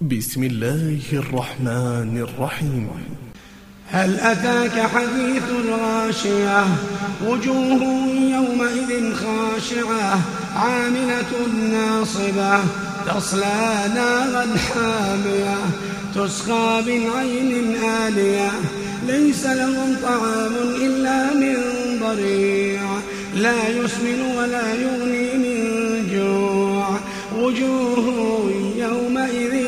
بسم الله الرحمن الرحيم. هل أتاك حديث الغاشية؟ وجوه يومئذ خاشعة عاملة ناصبة تصلى نارا حامية تسقى من عين آلية ليس لهم طعام إلا من ضريع لا يسمن ولا يغني من جوع. وجوه يومئذ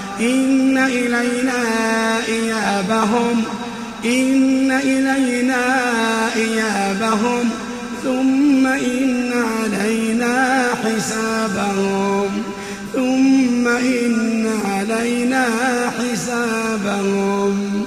إن إلينا إيابهم. إن إلينا إيابهم. ثم إن علينا حسابهم. ثم إن علينا حسابهم.